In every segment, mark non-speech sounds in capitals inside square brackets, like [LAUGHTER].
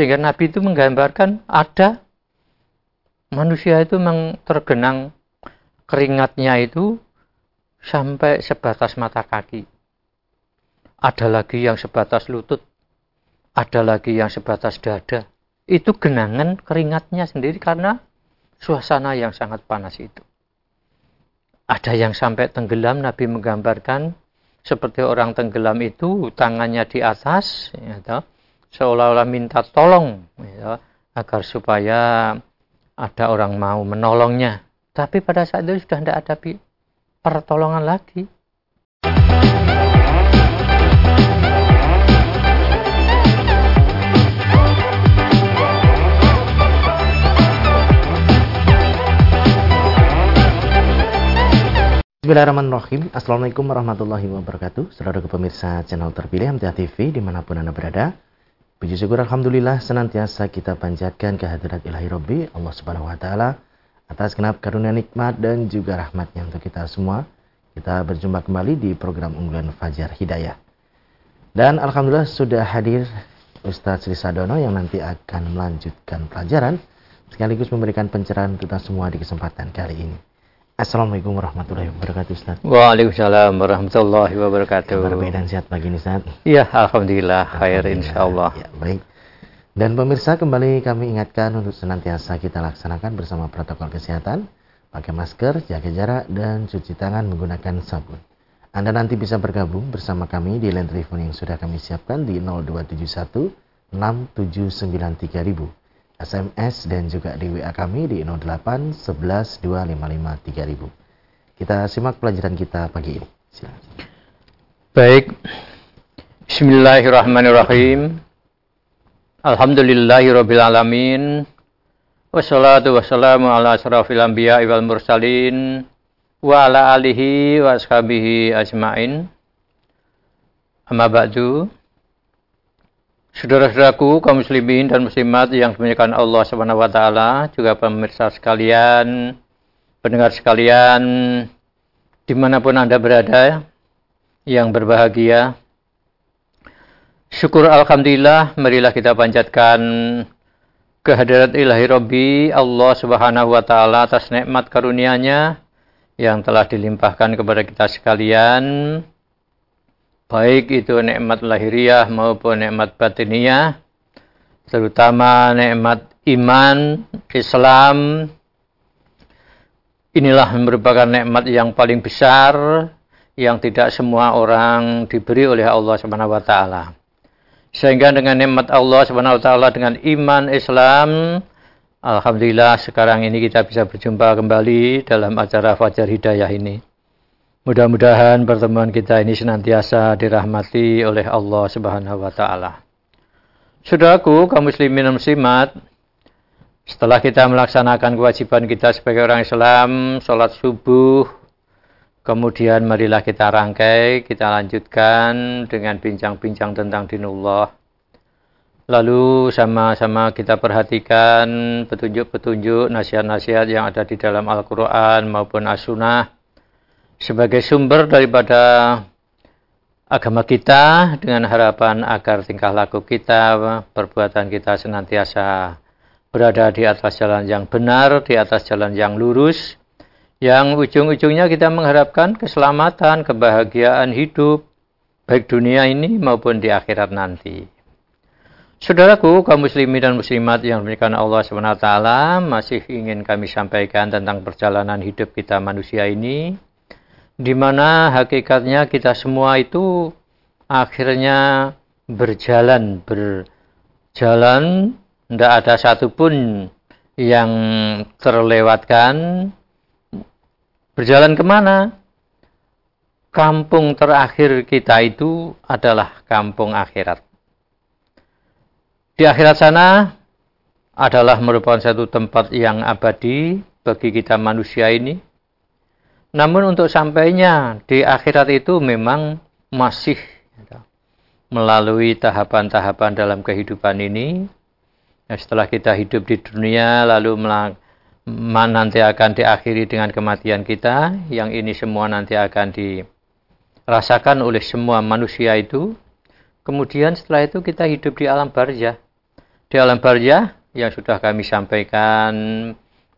Sehingga Nabi itu menggambarkan ada manusia itu tergenang keringatnya itu sampai sebatas mata kaki. Ada lagi yang sebatas lutut. Ada lagi yang sebatas dada. Itu genangan keringatnya sendiri karena suasana yang sangat panas itu. Ada yang sampai tenggelam, Nabi menggambarkan seperti orang tenggelam itu tangannya di atas, ya, seolah-olah minta tolong ya, agar supaya ada orang mau menolongnya. Tapi pada saat itu sudah tidak ada pertolongan lagi. Bismillahirrahmanirrahim Assalamualaikum warahmatullahi wabarakatuh Saudara pemirsa channel terpilih MTA TV di mana pun Anda berada Puji syukur Alhamdulillah senantiasa kita panjatkan kehadirat ilahi Rabbi Allah subhanahu wa ta'ala Atas kenap karunia nikmat dan juga rahmatnya untuk kita semua. Kita berjumpa kembali di program unggulan Fajar Hidayah. Dan Alhamdulillah sudah hadir Ustadz Sri Sadono yang nanti akan melanjutkan pelajaran Sekaligus memberikan pencerahan kita semua di kesempatan kali ini Assalamualaikum warahmatullahi wabarakatuh Ustaz. Waalaikumsalam warahmatullahi wabarakatuh. Kabar baik dan sehat pagi ini Ustaz. Iya, alhamdulillah, khair insyaallah. Ya, baik. Dan pemirsa kembali kami ingatkan untuk senantiasa kita laksanakan bersama protokol kesehatan, pakai masker, jaga jarak dan cuci tangan menggunakan sabun. Anda nanti bisa bergabung bersama kami di line telepon yang sudah kami siapkan di 0271 6793000 SMS dan juga di WA kami di 08 11 255 3000. Kita simak pelajaran kita pagi ini. Silakan. Baik. Bismillahirrahmanirrahim. Alhamdulillahirabbil alamin. Wassalatu wassalamu ala asrafil anbiya wal mursalin wa ala alihi wa ashabihi ajmain. Amma ba'du. Saudara-saudaraku, kaum muslimin dan muslimat yang dimuliakan Allah Subhanahu wa taala, juga pemirsa sekalian, pendengar sekalian, di mana pun Anda berada, yang berbahagia. Syukur Alhamdulillah, marilah kita panjatkan kehadirat ilahi Rabbi Allah Subhanahu wa taala atas nikmat karunia-Nya yang telah dilimpahkan kepada kita sekalian baik itu nikmat lahiriah maupun nikmat batiniah, terutama nikmat iman, Islam. Inilah merupakan nikmat yang paling besar yang tidak semua orang diberi oleh Allah Subhanahu wa taala. Sehingga dengan nikmat Allah Subhanahu wa taala dengan iman Islam Alhamdulillah sekarang ini kita bisa berjumpa kembali dalam acara Fajar Hidayah ini. Mudah-mudahan pertemuan kita ini senantiasa dirahmati oleh Allah Subhanahu wa taala. Saudaraku, kaum muslimin dan muslimat, setelah kita melaksanakan kewajiban kita sebagai orang Islam, sholat subuh, kemudian marilah kita rangkai, kita lanjutkan dengan bincang-bincang tentang dinullah. Lalu sama-sama kita perhatikan petunjuk-petunjuk nasihat-nasihat yang ada di dalam Al-Quran maupun As-Sunnah sebagai sumber daripada agama kita dengan harapan agar tingkah laku kita, perbuatan kita senantiasa berada di atas jalan yang benar, di atas jalan yang lurus, yang ujung-ujungnya kita mengharapkan keselamatan, kebahagiaan hidup, baik dunia ini maupun di akhirat nanti. Saudaraku, kaum muslimin dan muslimat yang diberikan Allah SWT masih ingin kami sampaikan tentang perjalanan hidup kita manusia ini di mana hakikatnya kita semua itu akhirnya berjalan berjalan. Tidak ada satupun yang terlewatkan. Berjalan ke mana? Kampung terakhir kita itu adalah kampung akhirat. Di akhirat sana adalah merupakan satu tempat yang abadi bagi kita manusia ini namun untuk sampainya di akhirat itu memang masih melalui tahapan-tahapan dalam kehidupan ini. Ya, setelah kita hidup di dunia lalu nanti akan diakhiri dengan kematian kita, yang ini semua nanti akan dirasakan oleh semua manusia itu. Kemudian setelah itu kita hidup di alam barzah. Di alam barzah yang sudah kami sampaikan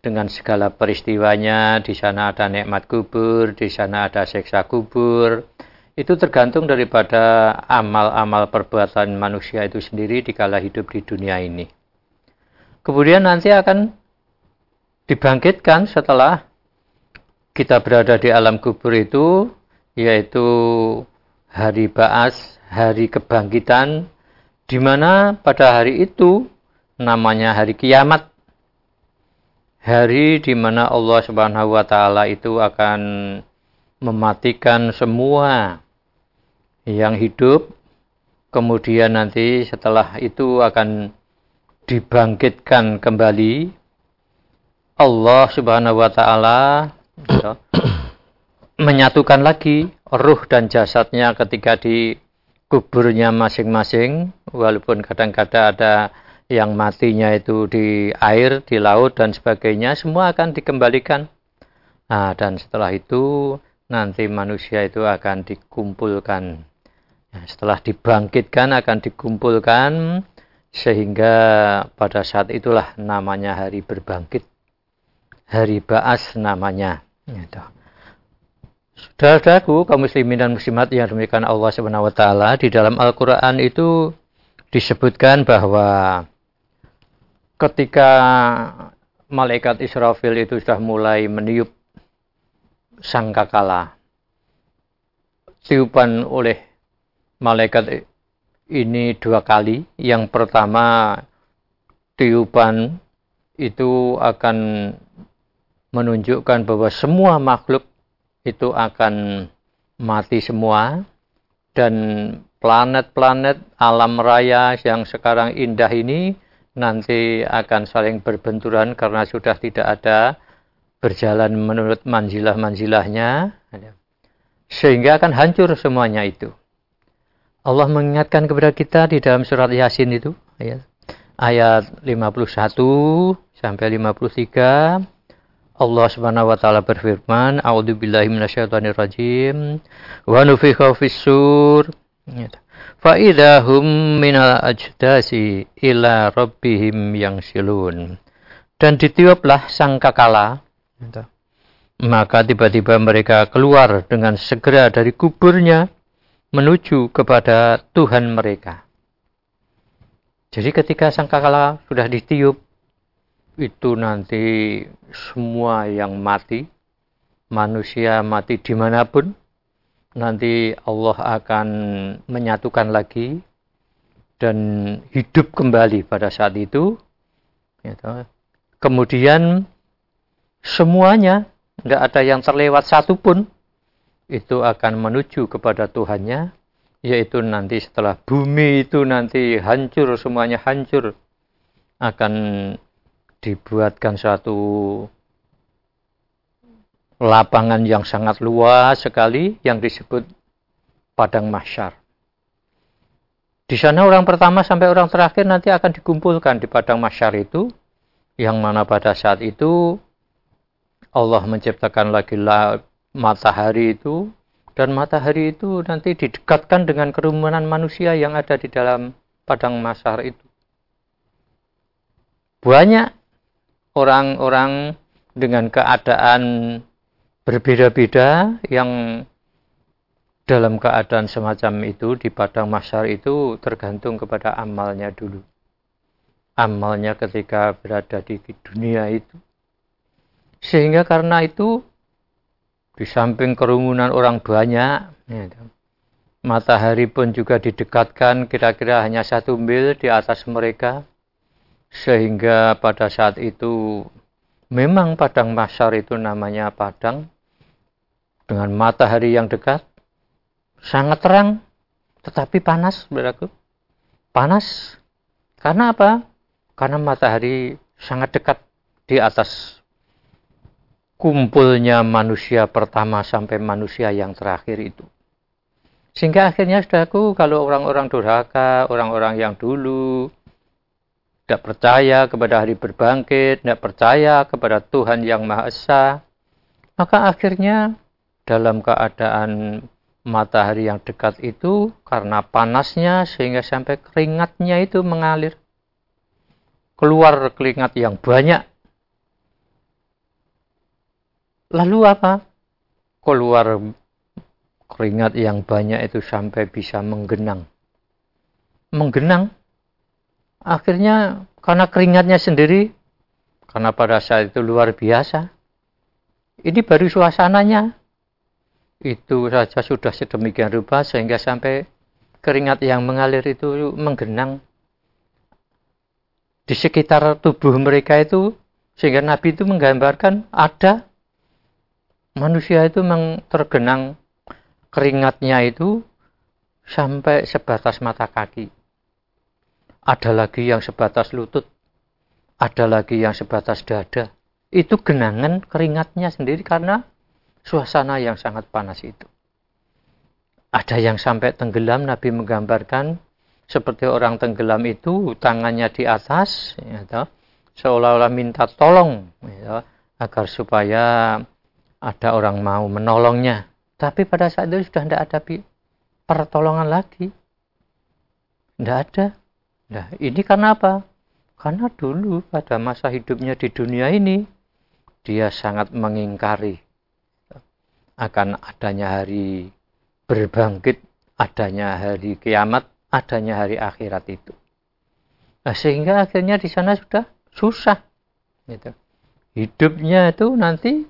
dengan segala peristiwanya, di sana ada nikmat kubur, di sana ada seksa kubur. Itu tergantung daripada amal-amal perbuatan manusia itu sendiri dikala hidup di dunia ini. Kemudian nanti akan dibangkitkan setelah kita berada di alam kubur itu, yaitu hari baas, hari kebangkitan, di mana pada hari itu namanya hari kiamat hari di mana Allah Subhanahu wa taala itu akan mematikan semua yang hidup. Kemudian nanti setelah itu akan dibangkitkan kembali. Allah Subhanahu wa taala [COUGHS] menyatukan lagi ruh dan jasadnya ketika di kuburnya masing-masing. Walaupun kadang-kadang ada yang matinya itu di air, di laut dan sebagainya semua akan dikembalikan. Nah, dan setelah itu nanti manusia itu akan dikumpulkan. Nah, setelah dibangkitkan akan dikumpulkan sehingga pada saat itulah namanya hari berbangkit. Hari Ba'as namanya. Gitu. Saudara-saudaraku, kaum muslimin dan muslimat yang demikian Allah Subhanahu di dalam Al-Qur'an itu disebutkan bahwa ketika malaikat Israfil itu sudah mulai meniup sangkakala tiupan oleh malaikat ini dua kali. Yang pertama tiupan itu akan menunjukkan bahwa semua makhluk itu akan mati semua. Dan planet-planet alam raya yang sekarang indah ini nanti akan saling berbenturan karena sudah tidak ada berjalan menurut manzilah-manzilahnya sehingga akan hancur semuanya itu. Allah mengingatkan kepada kita di dalam surat Yasin itu ayat ayat 51 sampai 53 Allah Subhanahu wa taala berfirman, "A'udzubillahi minasyaitonirrajim. Wa nufikha fis-sur." Fa'idahum minal ajdasi ila rabbihim yang silun. Dan ditiuplah sangkakala. Maka tiba-tiba mereka keluar dengan segera dari kuburnya menuju kepada Tuhan mereka. Jadi ketika sangkakala sudah ditiup, itu nanti semua yang mati, manusia mati di mana pun, nanti Allah akan menyatukan lagi dan hidup kembali pada saat itu. Gitu. Kemudian semuanya, tidak ada yang terlewat satu pun, itu akan menuju kepada Tuhannya, yaitu nanti setelah bumi itu nanti hancur, semuanya hancur, akan dibuatkan suatu lapangan yang sangat luas sekali yang disebut padang mahsyar. Di sana orang pertama sampai orang terakhir nanti akan dikumpulkan di padang mahsyar itu, yang mana pada saat itu Allah menciptakan lagi matahari itu, dan matahari itu nanti didekatkan dengan kerumunan manusia yang ada di dalam padang mahsyar itu. Banyak orang-orang dengan keadaan berbeda-beda yang dalam keadaan semacam itu di padang masyar itu tergantung kepada amalnya dulu. Amalnya ketika berada di dunia itu. Sehingga karena itu di samping kerumunan orang banyak, ya, matahari pun juga didekatkan kira-kira hanya satu mil di atas mereka. Sehingga pada saat itu memang padang masyar itu namanya padang dengan matahari yang dekat, sangat terang, tetapi panas, saudaraku. Panas. Karena apa? Karena matahari sangat dekat di atas kumpulnya manusia pertama sampai manusia yang terakhir itu. Sehingga akhirnya saudaraku, kalau orang-orang durhaka, orang-orang yang dulu tidak percaya kepada hari berbangkit, tidak percaya kepada Tuhan yang Maha Esa, maka akhirnya dalam keadaan matahari yang dekat itu karena panasnya sehingga sampai keringatnya itu mengalir. keluar keringat yang banyak. Lalu apa? Keluar keringat yang banyak itu sampai bisa menggenang. Menggenang. Akhirnya karena keringatnya sendiri, karena pada saat itu luar biasa. Ini baru suasananya. Itu saja sudah sedemikian rupa sehingga sampai keringat yang mengalir itu menggenang di sekitar tubuh mereka itu sehingga Nabi itu menggambarkan ada manusia itu tergenang keringatnya itu sampai sebatas mata kaki. Ada lagi yang sebatas lutut. Ada lagi yang sebatas dada. Itu genangan keringatnya sendiri karena suasana yang sangat panas itu. Ada yang sampai tenggelam, Nabi menggambarkan seperti orang tenggelam itu tangannya di atas, ya, seolah-olah minta tolong ya, agar supaya ada orang mau menolongnya. Tapi pada saat itu sudah tidak ada pertolongan lagi. Tidak ada. Nah, ini karena apa? Karena dulu pada masa hidupnya di dunia ini, dia sangat mengingkari akan adanya hari berbangkit, adanya hari kiamat, adanya hari akhirat itu. Nah, sehingga akhirnya di sana sudah susah. Gitu. Hidupnya itu nanti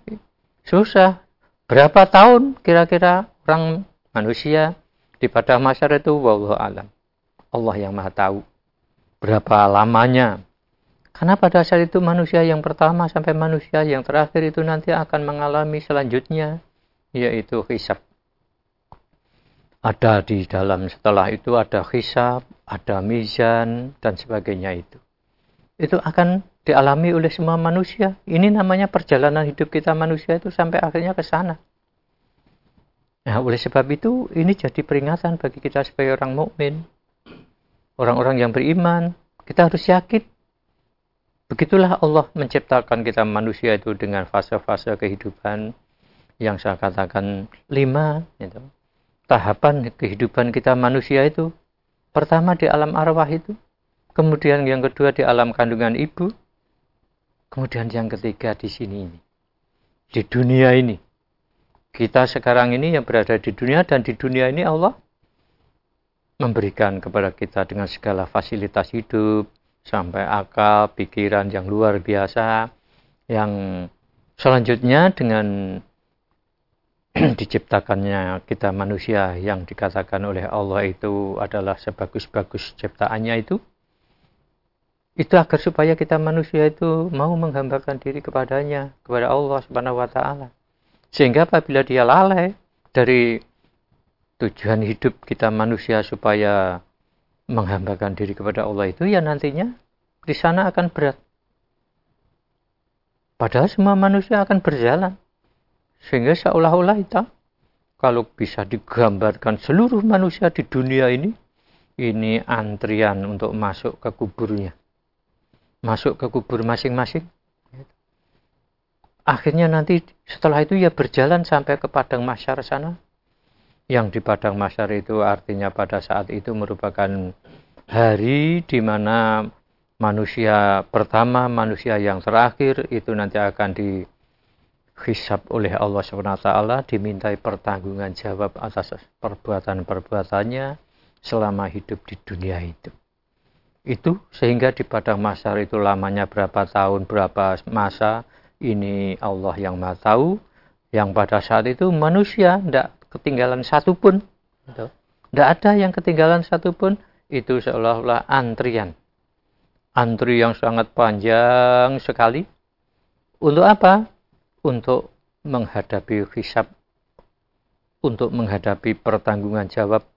susah. Berapa tahun kira-kira orang manusia di pada masyarakat itu wallahu alam. Allah yang Maha tahu berapa lamanya. Karena pada saat itu manusia yang pertama sampai manusia yang terakhir itu nanti akan mengalami selanjutnya yaitu hisab. Ada di dalam setelah itu ada hisab, ada mizan dan sebagainya itu. Itu akan dialami oleh semua manusia. Ini namanya perjalanan hidup kita manusia itu sampai akhirnya ke sana. Nah, oleh sebab itu ini jadi peringatan bagi kita sebagai orang mukmin, orang-orang yang beriman. Kita harus yakin. Begitulah Allah menciptakan kita manusia itu dengan fase-fase kehidupan yang saya katakan lima. Gitu. Tahapan kehidupan kita manusia itu pertama di alam arwah itu, kemudian yang kedua di alam kandungan ibu, Kemudian yang ketiga di sini ini. Di dunia ini. Kita sekarang ini yang berada di dunia dan di dunia ini Allah memberikan kepada kita dengan segala fasilitas hidup, sampai akal, pikiran yang luar biasa, yang selanjutnya dengan [CLEARS THROAT] diciptakannya kita manusia yang dikatakan oleh Allah itu adalah sebagus-bagus ciptaannya itu, itu agar supaya kita manusia itu mau menghambakan diri kepadanya, kepada Allah Subhanahu wa taala. Sehingga apabila dia lalai dari tujuan hidup kita manusia supaya menghambakan diri kepada Allah itu ya nantinya di sana akan berat. Padahal semua manusia akan berjalan. Sehingga seolah-olah itu kalau bisa digambarkan seluruh manusia di dunia ini ini antrian untuk masuk ke kuburnya masuk ke kubur masing-masing. Akhirnya nanti setelah itu ya berjalan sampai ke padang masyar sana. Yang di padang masyar itu artinya pada saat itu merupakan hari di mana manusia pertama, manusia yang terakhir itu nanti akan dihisap oleh Allah SWT, dimintai pertanggungan jawab atas perbuatan-perbuatannya selama hidup di dunia itu. Itu sehingga di padang masar itu lamanya berapa tahun berapa masa ini Allah yang maha tahu. Yang pada saat itu manusia tidak ketinggalan satu pun. Tidak ada yang ketinggalan satu pun itu seolah-olah antrian. Antri yang sangat panjang sekali. Untuk apa? Untuk menghadapi hisab. Untuk menghadapi pertanggungan jawab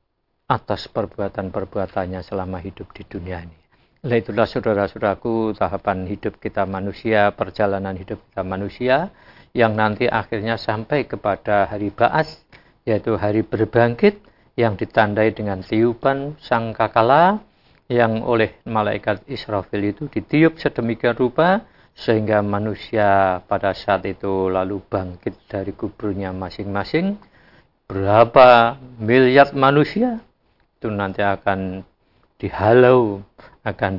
atas perbuatan-perbuatannya selama hidup di dunia ini. Nah itulah saudara-saudaraku tahapan hidup kita manusia, perjalanan hidup kita manusia yang nanti akhirnya sampai kepada hari ba'as yaitu hari berbangkit yang ditandai dengan tiupan sangkakala yang oleh malaikat Israfil itu ditiup sedemikian rupa sehingga manusia pada saat itu lalu bangkit dari kuburnya masing-masing. Berapa miliar manusia itu nanti akan dihalau, akan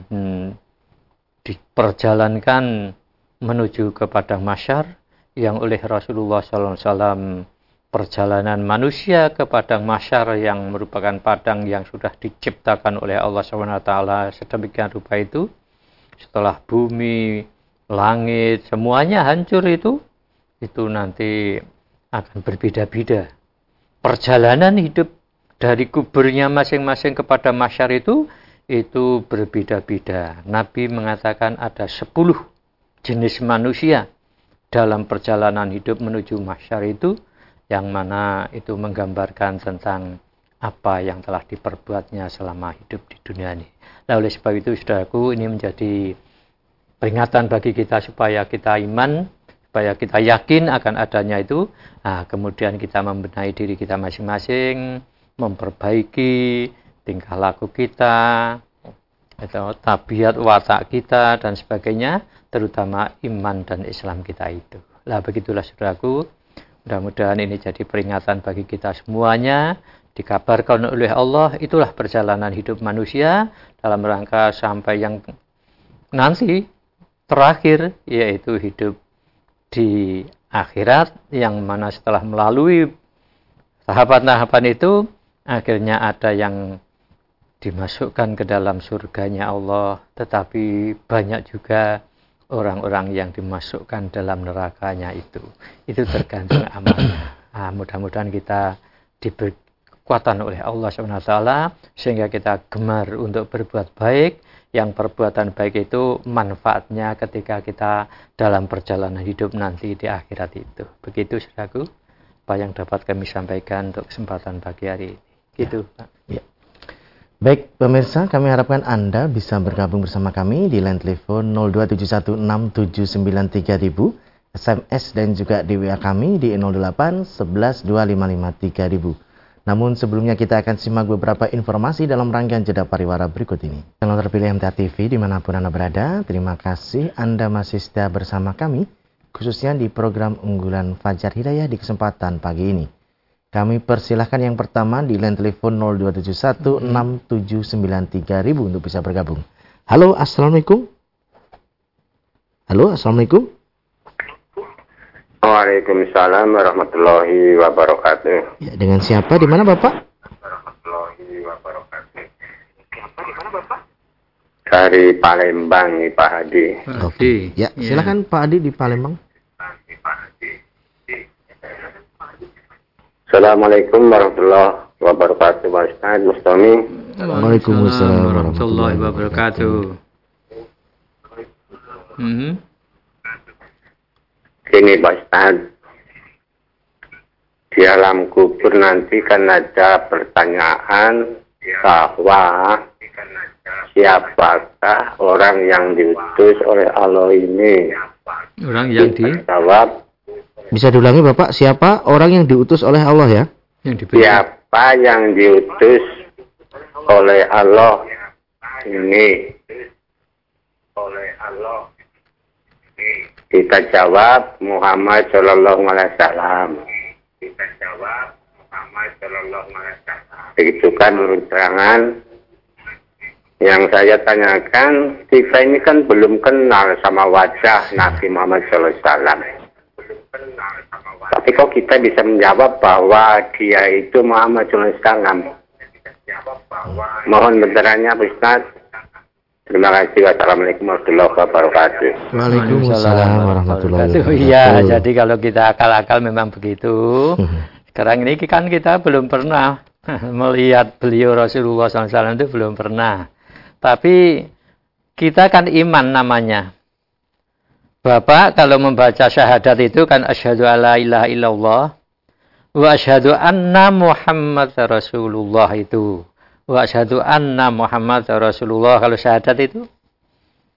diperjalankan menuju ke padang masyar yang oleh Rasulullah SAW perjalanan manusia ke padang masyar yang merupakan padang yang sudah diciptakan oleh Allah SWT sedemikian rupa itu setelah bumi, langit, semuanya hancur itu itu nanti akan berbeda-beda. Perjalanan hidup dari kuburnya masing-masing kepada masyar itu itu berbeda-beda. Nabi mengatakan ada sepuluh jenis manusia dalam perjalanan hidup menuju masyar itu yang mana itu menggambarkan tentang apa yang telah diperbuatnya selama hidup di dunia ini. Nah oleh sebab itu saudaraku ini menjadi peringatan bagi kita supaya kita iman, supaya kita yakin akan adanya itu. Nah, kemudian kita membenahi diri kita masing-masing, memperbaiki tingkah laku kita, atau tabiat watak kita dan sebagainya terutama iman dan Islam kita itu. Lah begitulah saudaraku, mudah-mudahan ini jadi peringatan bagi kita semuanya, dikabarkan oleh Allah, itulah perjalanan hidup manusia dalam rangka sampai yang nanti terakhir, yaitu hidup di akhirat, yang mana setelah melalui tahapan-tahapan itu, akhirnya ada yang dimasukkan ke dalam surganya Allah, tetapi banyak juga orang-orang yang dimasukkan dalam nerakanya itu. Itu tergantung [COUGHS] amalnya. Nah, mudah-mudahan kita diberi kekuatan oleh Allah SWT sehingga kita gemar untuk berbuat baik yang perbuatan baik itu manfaatnya ketika kita dalam perjalanan hidup nanti di akhirat itu. Begitu saudaraku apa yang dapat kami sampaikan untuk kesempatan pagi hari ini. Gitu, ya. Pak. Ya. Baik, pemirsa, kami harapkan Anda bisa bergabung bersama kami di line telepon 02716793000, SMS dan juga di WA kami di 08 11 255 Namun sebelumnya kita akan simak beberapa informasi dalam rangkaian jeda pariwara berikut ini. Channel terpilih MTA TV di mana pun Anda berada, terima kasih Anda masih setia bersama kami, khususnya di program unggulan Fajar Hidayah di kesempatan pagi ini. Kami persilahkan yang pertama di line telepon 02716793000 untuk bisa bergabung. Halo, Assalamualaikum. Halo, Assalamualaikum. Waalaikumsalam warahmatullahi wabarakatuh. Ya, dengan siapa? Di mana Bapak? Dari Palembang, Pak Hadi. Oke. Ya, silakan ya. Pak Hadi di Palembang. Assalamualaikum warahmatullahi wabarakatuh Pak Ustaz Mustami Waalaikumsalam warahmatullahi wabarakatuh hmm. Gini Pak Ustaz Di alam kubur nanti kan ada pertanyaan bahwa siapakah orang yang diutus oleh Allah ini? Orang yang di? Jawab bisa diulangi Bapak, siapa orang yang diutus oleh Allah ya? Yang siapa yang diutus oleh Allah ini? Oleh Allah. Kita jawab Muhammad Shallallahu Alaihi Wasallam. Kita jawab Muhammad Shallallahu Alaihi Wasallam. Begitu kan menurut terangan yang saya tanyakan, kita ini kan belum kenal sama wajah Nabi Muhammad Shallallahu Alaihi Wasallam. Tapi kok kita bisa menjawab bahwa dia itu Muhammad Sallam? Mohon benterannya Ustaz. Terima kasih. Wassalamualaikum warahmatullahi wabarakatuh. Waalaikumsalam warahmatullahi wabarakatuh. Iya, jadi kalau kita akal-akal memang begitu. Sekarang ini kan kita belum pernah [LAUGHS] melihat beliau Rasulullah SAW itu belum pernah. Tapi kita kan iman namanya. Bapak kalau membaca syahadat itu kan asyhadu alla ilaha illallah wa asyhadu anna Muhammad Rasulullah itu. Wa asyhadu anna Muhammad Rasulullah kalau syahadat itu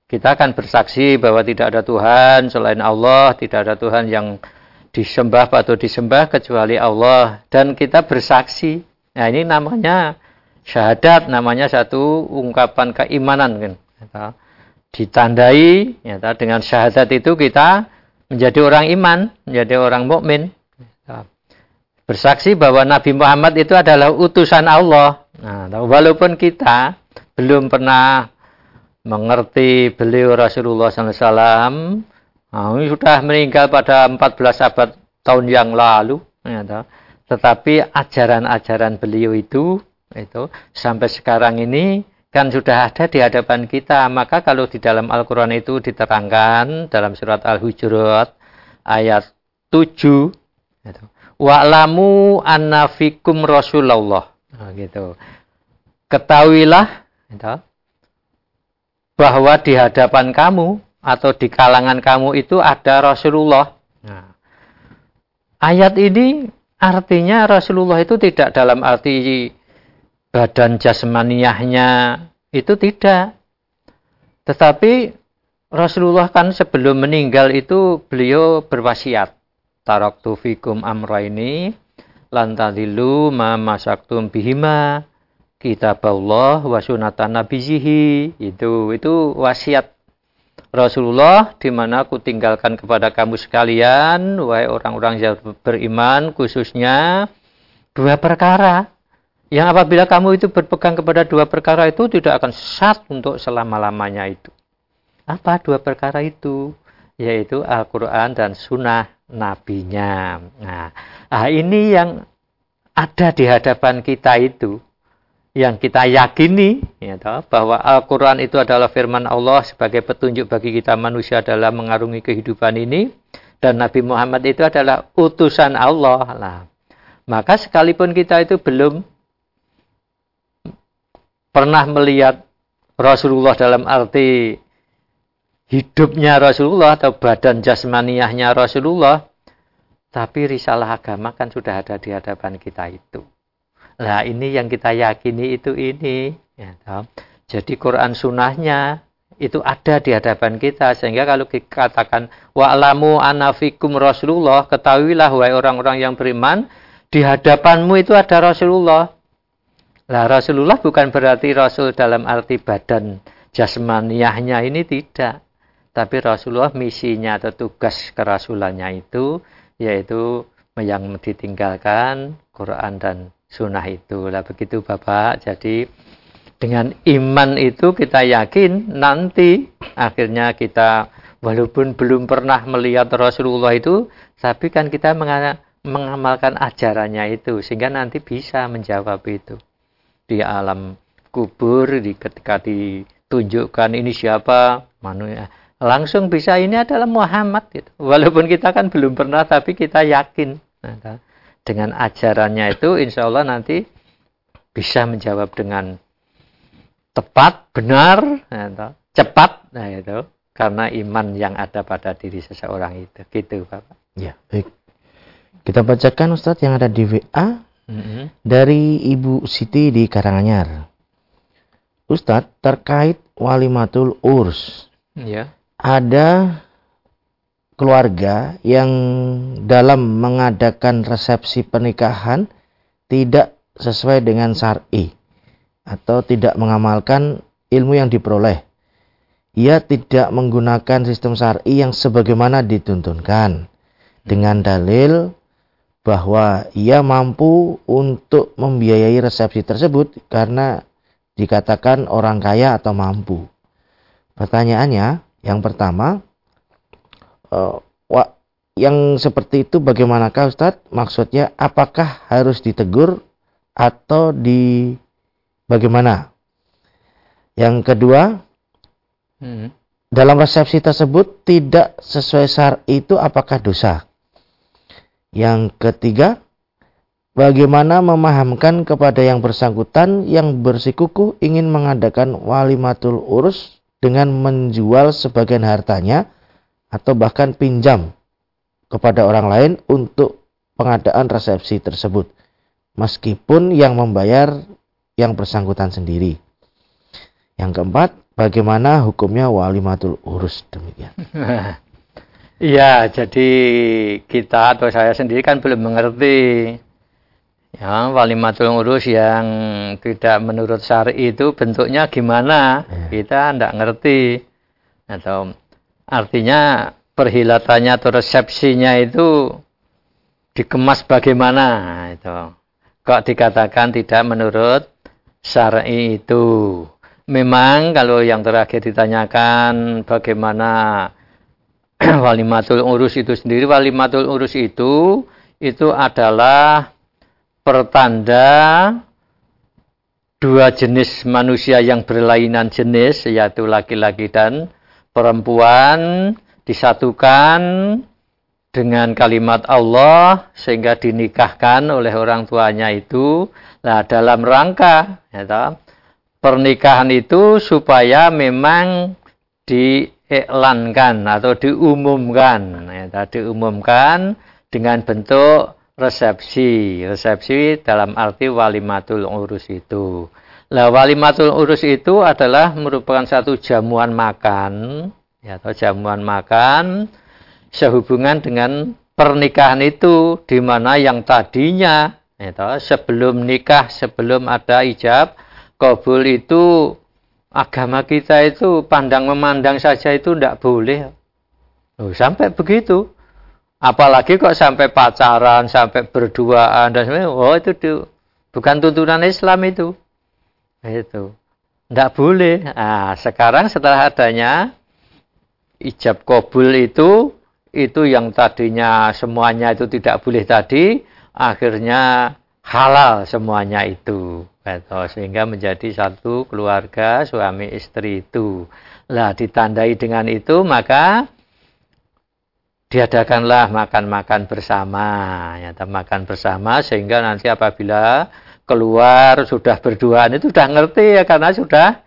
kita akan bersaksi bahwa tidak ada Tuhan selain Allah, tidak ada Tuhan yang disembah atau disembah kecuali Allah dan kita bersaksi. Nah, ini namanya syahadat, namanya satu ungkapan keimanan kan ditandai ya, dengan syahadat itu kita menjadi orang iman, menjadi orang mukmin. Ya. Bersaksi bahwa Nabi Muhammad itu adalah utusan Allah. Nah, walaupun kita belum pernah mengerti beliau Rasulullah SAW nah, sudah meninggal pada 14 abad tahun yang lalu ya, tetapi ajaran-ajaran beliau itu itu sampai sekarang ini kan sudah ada di hadapan kita maka kalau di dalam Al-Quran itu diterangkan dalam surat Al-Hujurat ayat 7 gitu. wa'lamu anna fikum rasulullah nah, gitu ketahuilah gitu, bahwa di hadapan kamu atau di kalangan kamu itu ada Rasulullah. Nah, ayat ini artinya Rasulullah itu tidak dalam arti badan jasmaniahnya itu tidak. Tetapi Rasulullah kan sebelum meninggal itu beliau berwasiat. Taraktu fikum amraini lantadilu ma masaktum bihima kitab Allah wa sunatan nabiyihi itu itu wasiat Rasulullah di mana aku tinggalkan kepada kamu sekalian wahai orang-orang yang beriman khususnya dua perkara yang apabila kamu itu berpegang kepada dua perkara itu tidak akan sesat untuk selama-lamanya itu. Apa dua perkara itu? Yaitu Al-Quran dan Sunnah nabinya. Nah, nah ini yang ada di hadapan kita itu yang kita yakini ya toh, bahwa Al-Quran itu adalah firman Allah sebagai petunjuk bagi kita manusia dalam mengarungi kehidupan ini dan Nabi Muhammad itu adalah utusan Allah. Lah. Maka sekalipun kita itu belum pernah melihat Rasulullah dalam arti hidupnya Rasulullah atau badan jasmaniahnya Rasulullah, tapi risalah agama kan sudah ada di hadapan kita itu. Nah ini yang kita yakini itu ini. Ya, Jadi Quran sunnahnya itu ada di hadapan kita. Sehingga kalau dikatakan wa'lamu anafikum Rasulullah, ketahuilah wahai orang-orang yang beriman, di hadapanmu itu ada Rasulullah. Nah Rasulullah bukan berarti Rasul dalam arti badan jasmaniahnya ini tidak. Tapi Rasulullah misinya atau tugas kerasulannya itu yaitu yang ditinggalkan Quran dan sunnah itu. Lah begitu Bapak. Jadi dengan iman itu kita yakin nanti akhirnya kita walaupun belum pernah melihat Rasulullah itu, tapi kan kita mengamalkan ajarannya itu sehingga nanti bisa menjawab itu di alam kubur di ketika ditunjukkan ini siapa manusia. Langsung bisa ini adalah Muhammad gitu. walaupun kita kan belum pernah tapi kita yakin. Nah, dengan ajarannya itu insya Allah nanti bisa menjawab dengan tepat, benar, ya, cepat, nah itu. Karena iman yang ada pada diri seseorang itu, gitu Bapak. Ya, baik. Kita bacakan Ustadz yang ada di WA mm-hmm. dari Ibu Siti di Karanganyar. Ustadz terkait walimatul urs. Ya. Ada keluarga yang dalam mengadakan resepsi pernikahan tidak sesuai dengan syar'i atau tidak mengamalkan ilmu yang diperoleh. Ia tidak menggunakan sistem syar'i yang sebagaimana dituntunkan dengan dalil bahwa ia mampu untuk membiayai resepsi tersebut karena dikatakan orang kaya atau mampu. Pertanyaannya, yang pertama, uh, yang seperti itu bagaimanakah Ustadz? Maksudnya apakah harus ditegur atau di bagaimana? Yang kedua, hmm. dalam resepsi tersebut tidak sesuai syar itu apakah dosa? Yang ketiga, bagaimana memahamkan kepada yang bersangkutan yang bersikukuh ingin mengadakan walimatul urus dengan menjual sebagian hartanya atau bahkan pinjam kepada orang lain untuk pengadaan resepsi tersebut meskipun yang membayar yang bersangkutan sendiri. Yang keempat, bagaimana hukumnya walimatul urus demikian. [LAUGHS] Iya, jadi kita atau saya sendiri kan belum mengerti ya walimatul urus yang tidak menurut syari itu bentuknya gimana. Ya. Kita tidak ngerti. Atau Artinya perhilatannya atau resepsinya itu dikemas bagaimana itu. Kok dikatakan tidak menurut syar'i itu. memang kalau yang terakhir ditanyakan bagaimana [CLEARS THROAT] walimatul urus itu sendiri, walimatul urus itu itu adalah pertanda dua jenis manusia yang berlainan jenis yaitu laki-laki dan perempuan disatukan dengan kalimat Allah sehingga dinikahkan oleh orang tuanya itu. Nah dalam rangka ya pernikahan itu supaya memang diiklankan atau diumumkan ya diumumkan dengan bentuk resepsi. Resepsi dalam arti walimatul urus itu. Lah walimatul urus itu adalah merupakan satu jamuan makan ya atau jamuan makan sehubungan dengan pernikahan itu di mana yang tadinya ya, sebelum nikah sebelum ada ijab kabul itu agama kita itu pandang memandang saja itu tidak boleh. Oh, sampai begitu. Apalagi kok sampai pacaran, sampai berduaan dan sebagainya. Oh itu di, bukan tuntunan Islam itu. Itu. Tidak boleh. Nah, sekarang setelah adanya ijab kabul itu, itu yang tadinya semuanya itu tidak boleh tadi, akhirnya halal semuanya itu. Gitu. Sehingga menjadi satu keluarga suami istri itu. Lah ditandai dengan itu maka diadakanlah makan-makan bersama ya makan bersama sehingga nanti apabila keluar sudah berduaan itu sudah ngerti ya karena sudah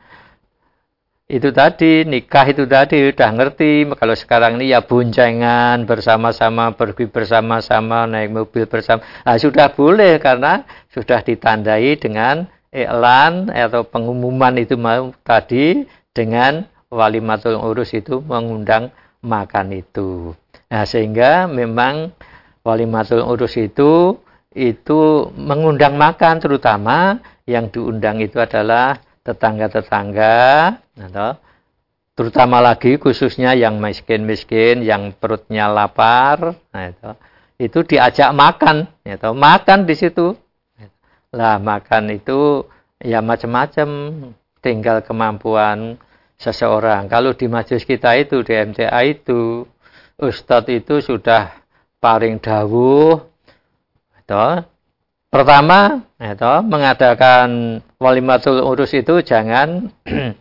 itu tadi nikah itu tadi sudah ngerti. Kalau sekarang ini ya boncengan bersama-sama pergi bersama-sama naik mobil bersama. Nah, sudah boleh karena sudah ditandai dengan iklan atau pengumuman itu mau tadi dengan walimatul urus itu mengundang makan itu. Nah, sehingga memang walimatul urus itu itu mengundang makan terutama. Yang diundang itu adalah tetangga-tetangga atau terutama lagi khususnya yang miskin-miskin yang perutnya lapar nah itu diajak makan itu makan di situ. Lah makan itu ya macam-macam tinggal kemampuan seseorang. Kalau di majelis kita itu di MTA itu ustadz itu sudah paling dawuh itu pertama itu mengadakan walimatul urus itu jangan [CLEARS THROAT]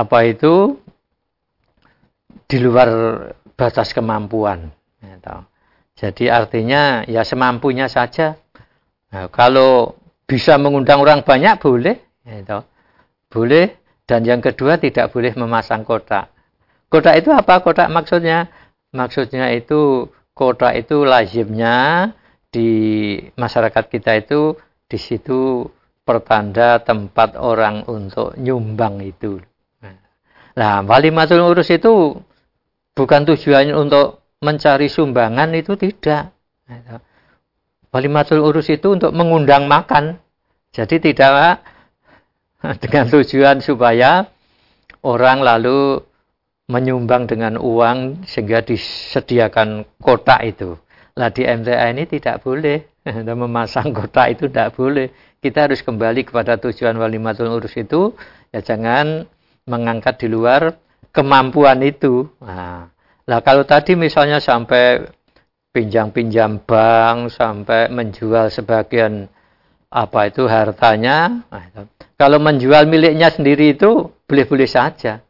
apa itu di luar batas kemampuan itu. jadi artinya ya semampunya saja nah, kalau bisa mengundang orang banyak boleh itu. boleh dan yang kedua tidak boleh memasang kotak kotak itu apa kotak maksudnya Maksudnya itu kota itu lazimnya di masyarakat kita itu di situ pertanda tempat orang untuk nyumbang itu. Nah, walimatul urus itu bukan tujuannya untuk mencari sumbangan itu tidak. Walimatul urus itu untuk mengundang makan. Jadi tidak [LAUGHS] dengan tujuan supaya orang lalu menyumbang dengan uang sehingga disediakan kotak itu. Lah di MTA ini tidak boleh. [LAUGHS] Memasang kotak itu tidak boleh. Kita harus kembali kepada tujuan walimatul urus itu. Ya jangan mengangkat di luar kemampuan itu. Nah, lah kalau tadi misalnya sampai pinjam-pinjam bank, sampai menjual sebagian apa itu hartanya. Nah, kalau menjual miliknya sendiri itu boleh-boleh saja.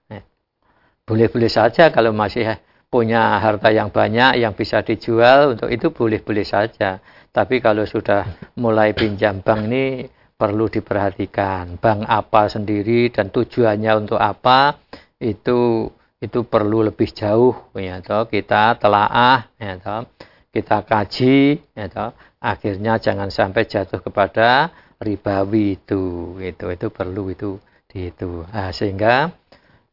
Boleh-boleh saja kalau masih punya harta yang banyak yang bisa dijual untuk itu boleh-boleh saja. Tapi kalau sudah mulai pinjam bank ini perlu diperhatikan. Bank apa sendiri dan tujuannya untuk apa itu itu perlu lebih jauh ya toh. Kita telaah ya toh. Kita kaji ya toh. Akhirnya jangan sampai jatuh kepada ribawi itu itu itu perlu itu di itu nah, sehingga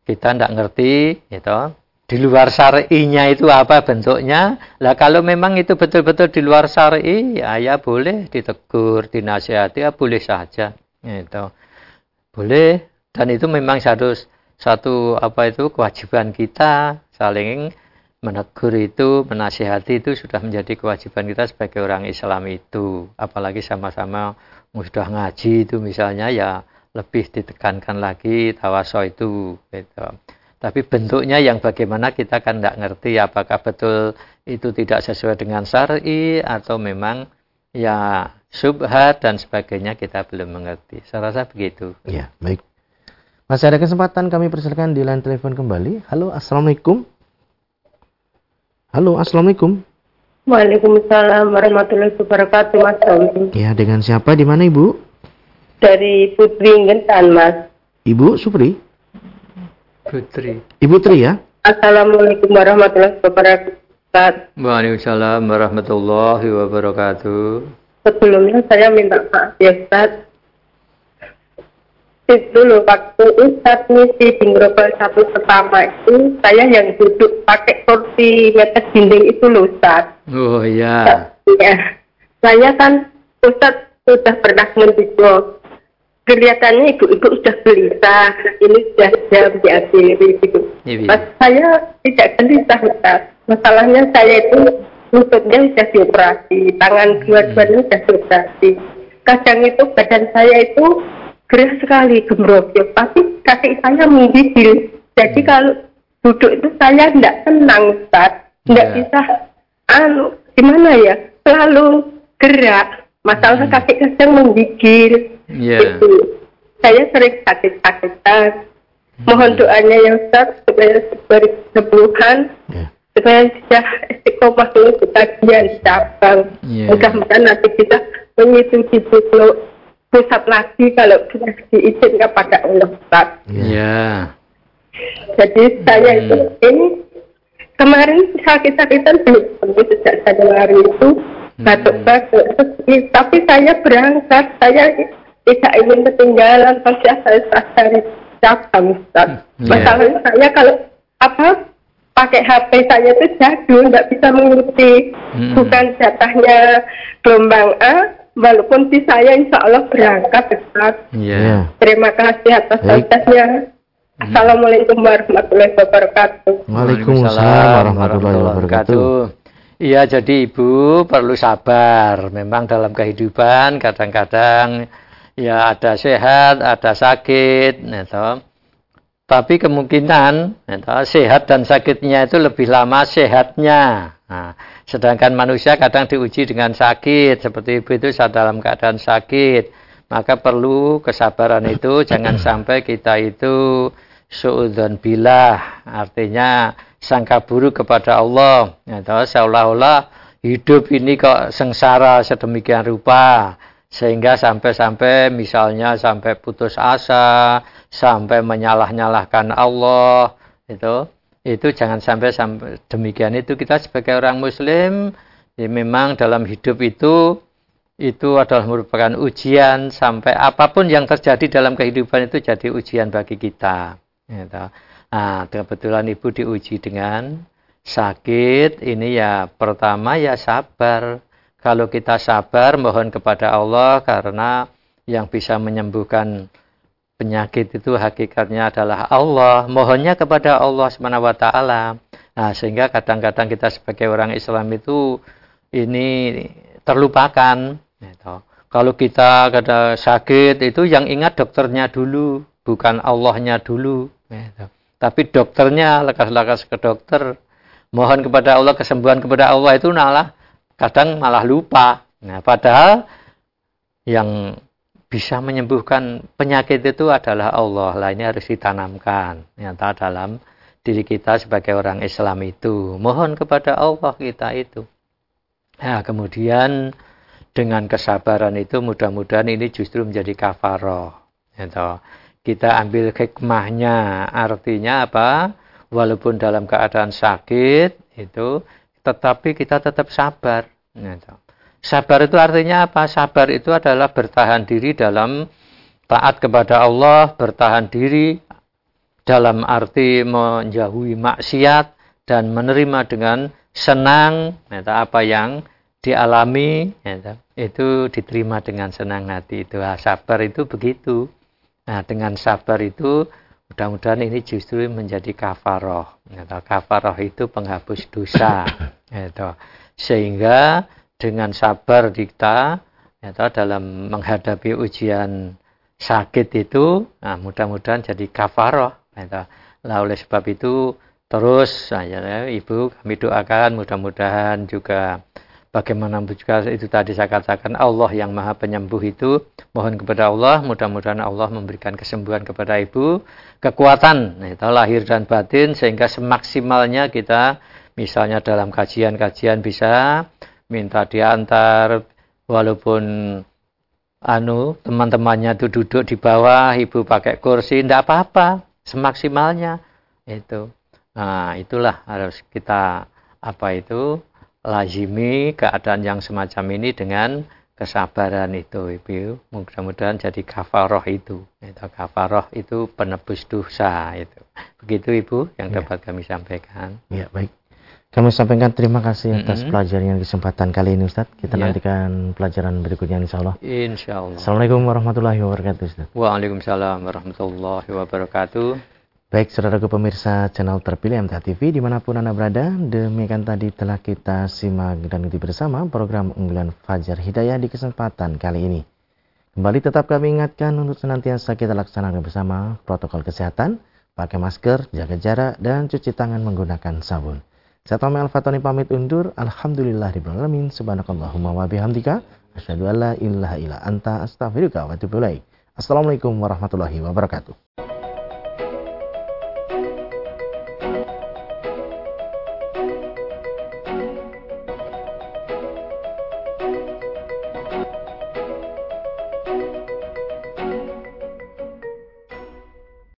kita tidak ngerti gitu di luar syar'inya itu apa bentuknya? Lah kalau memang itu betul-betul di luar syar'i ya, ya boleh ditegur dinasihati ya boleh saja gitu. Boleh dan itu memang satu satu apa itu kewajiban kita saling menegur itu menasihati itu sudah menjadi kewajiban kita sebagai orang Islam itu. Apalagi sama-sama sudah ngaji itu misalnya ya lebih ditekankan lagi tawaso itu gitu. Tapi bentuknya yang bagaimana kita kan tidak ngerti apakah betul itu tidak sesuai dengan syar'i atau memang ya subhat dan sebagainya kita belum mengerti. Saya rasa begitu. Ya, baik. Masih ada kesempatan kami persilakan di line telepon kembali. Halo, Assalamualaikum. Halo, Assalamualaikum. Waalaikumsalam warahmatullahi wabarakatuh, Mas Ya, dengan siapa? Di mana, Ibu? Dari Putri Gentan, Mas. Ibu Supri? Putri. Ibu Tri ya? Assalamualaikum warahmatullahi wabarakatuh. Waalaikumsalam warahmatullahi wabarakatuh. Sebelumnya saya minta maaf ya Ustaz. Itu loh waktu Ustaz misi di Global satu pertama itu saya yang duduk pakai kursi meter dinding itu loh Ustaz. Oh iya. Ya. Saya kan Ustaz sudah pernah mendidik kelihatannya ibu-ibu sudah gelisah ini sudah jam diakhiri gitu Iya. Mas saya tidak gelisah Ustaz masalahnya saya itu lututnya sudah dioperasi tangan Hmm. dua-duanya sudah dioperasi kadang itu badan saya itu gerah sekali gembrojol tapi kaki saya menggigil jadi Hmm. kalau duduk itu saya tidak tenang Ustaz tidak Iya. bisa anu gimana ya selalu gerak masalah Hmm. kaki kadang menggigil Iya. itu saya sering sakit-sakitan Hmm. mohon doanya ya Ustaz supaya diberi kesembuhan Ya. supaya bisa istiqomah dulu kekajian cabang Iya. mudah-mudahan nanti kita menyetujui dulu pusat lagi kalau sudah diizinkan pada Allah Ustaz. Iya. jadi saya Hmm. itu ini kemarin sakit-sakitan belum sembuh sejak Januari itu Hmm. batuk-batuk sedih. tapi saya berangkat saya tidak ingin ketinggalan pasti saya sadari cabang Ustaz. Hmm, Masalahnya saya kalau apa pakai HP saya itu jadul nggak bisa mengikuti Hmm. bukan jatahnya gelombang A walaupun si saya insya Allah berangkat Ustaz. Iya. Ya. Terima kasih atas Baik. atasnya. Assalamualaikum warahmatullahi wabarakatuh. Waalaikumsalam warahmatullahi wabarakatuh. Iya, jadi ibu perlu sabar. Memang dalam kehidupan kadang-kadang ya ada sehat, ada sakit, gitu. Tapi kemungkinan gitu, sehat dan sakitnya itu lebih lama sehatnya. Nah, sedangkan manusia kadang diuji dengan sakit, seperti ibu itu saat dalam keadaan sakit. Maka perlu kesabaran itu, jangan sampai kita itu suudzon bilah, artinya sangka buruk kepada Allah. Gitu, seolah-olah hidup ini kok sengsara sedemikian rupa sehingga sampai-sampai misalnya sampai putus asa, sampai menyalah-nyalahkan Allah, itu itu jangan sampai sampai demikian itu kita sebagai orang muslim ya memang dalam hidup itu itu adalah merupakan ujian sampai apa pun yang terjadi dalam kehidupan itu jadi ujian bagi kita. Gitu. Nah, kebetulan ibu diuji dengan sakit, ini ya pertama ya sabar. Kalau kita sabar mohon kepada Allah karena yang bisa menyembuhkan penyakit itu hakikatnya adalah Allah. Mohonnya kepada Allah Subhanahu wa taala. Nah, sehingga kadang-kadang kita sebagai orang Islam itu ini terlupakan gitu. Kalau kita ada sakit itu yang ingat dokternya dulu, bukan Allahnya dulu gitu. Tapi dokternya lekas-lekas ke dokter mohon kepada Allah kesembuhan kepada Allah itu malah kadang malah lupa. Nah, padahal yang bisa menyembuhkan penyakit itu adalah Allah. Lah ini harus ditanamkan nyata dalam diri kita sebagai orang Islam itu. Mohon kepada Allah kita itu. Nah, kemudian dengan kesabaran itu mudah-mudahan ini justru menjadi kafaroh. Gitu. Kita ambil hikmahnya, artinya apa? Walaupun dalam keadaan sakit itu, tetapi kita tetap sabar. Gitu. Sabar itu artinya apa? Sabar itu adalah bertahan diri dalam taat kepada Allah, bertahan diri dalam arti menjauhi maksiat dan menerima dengan senang gitu, apa yang dialami gitu, itu diterima dengan senang hati itu nah, sabar itu begitu nah dengan sabar itu mudah-mudahan ini justru menjadi kafaroh gitu. kafaroh itu penghapus dosa [COUGHS] gitu. sehingga dengan sabar kita gitu, dalam menghadapi ujian sakit itu nah, mudah-mudahan jadi kafaroh gitu. Lah oleh sebab itu terus saya ibu kami doakan mudah-mudahan juga bagaimana juga itu tadi saya katakan Allah yang maha penyembuh itu. Mohon kepada Allah mudah-mudahan Allah memberikan kesembuhan kepada ibu. Kekuatan itu lahir dan batin sehingga semaksimalnya kita misalnya dalam kajian-kajian bisa minta diantar walaupun anu teman-temannya itu duduk di bawah ibu pakai kursi tidak apa-apa semaksimalnya itu. Nah itulah harus kita apa itu lazimi keadaan yang semacam ini dengan kesabaran itu ibu mudah-mudahan jadi kafaroh itu itu kafaroh itu penebus dosa itu begitu ibu yang ya. dapat kami sampaikan ya baik kami sampaikan terima kasih atas mm -hmm. pelajaran kesempatan kali ini Ustaz. Kita yeah. nantikan pelajaran berikutnya insya Allah. Insya Allah. Assalamualaikum warahmatullahi wabarakatuh Ustaz. Waalaikumsalam warahmatullahi wabarakatuh. Baik, saudaraku pemirsa channel terpilih MTA TV di mana pun Anda berada, demikian tadi telah kita simak dan ikuti bersama program unggulan Fajar Hidayah di kesempatan kali ini. Kembali tetap kami ingatkan untuk senantiasa kita laksanakan bersama protokol kesehatan, pakai masker, jaga jarak, dan cuci tangan menggunakan sabun. Saya Tommy Al-Fatoni pamit undur. Alhamdulillah Alamin. Subhanakallahumma wa bihamdika. Asyadu an la ilaha illa anta astaghfiruka wa Assalamualaikum warahmatullahi wabarakatuh.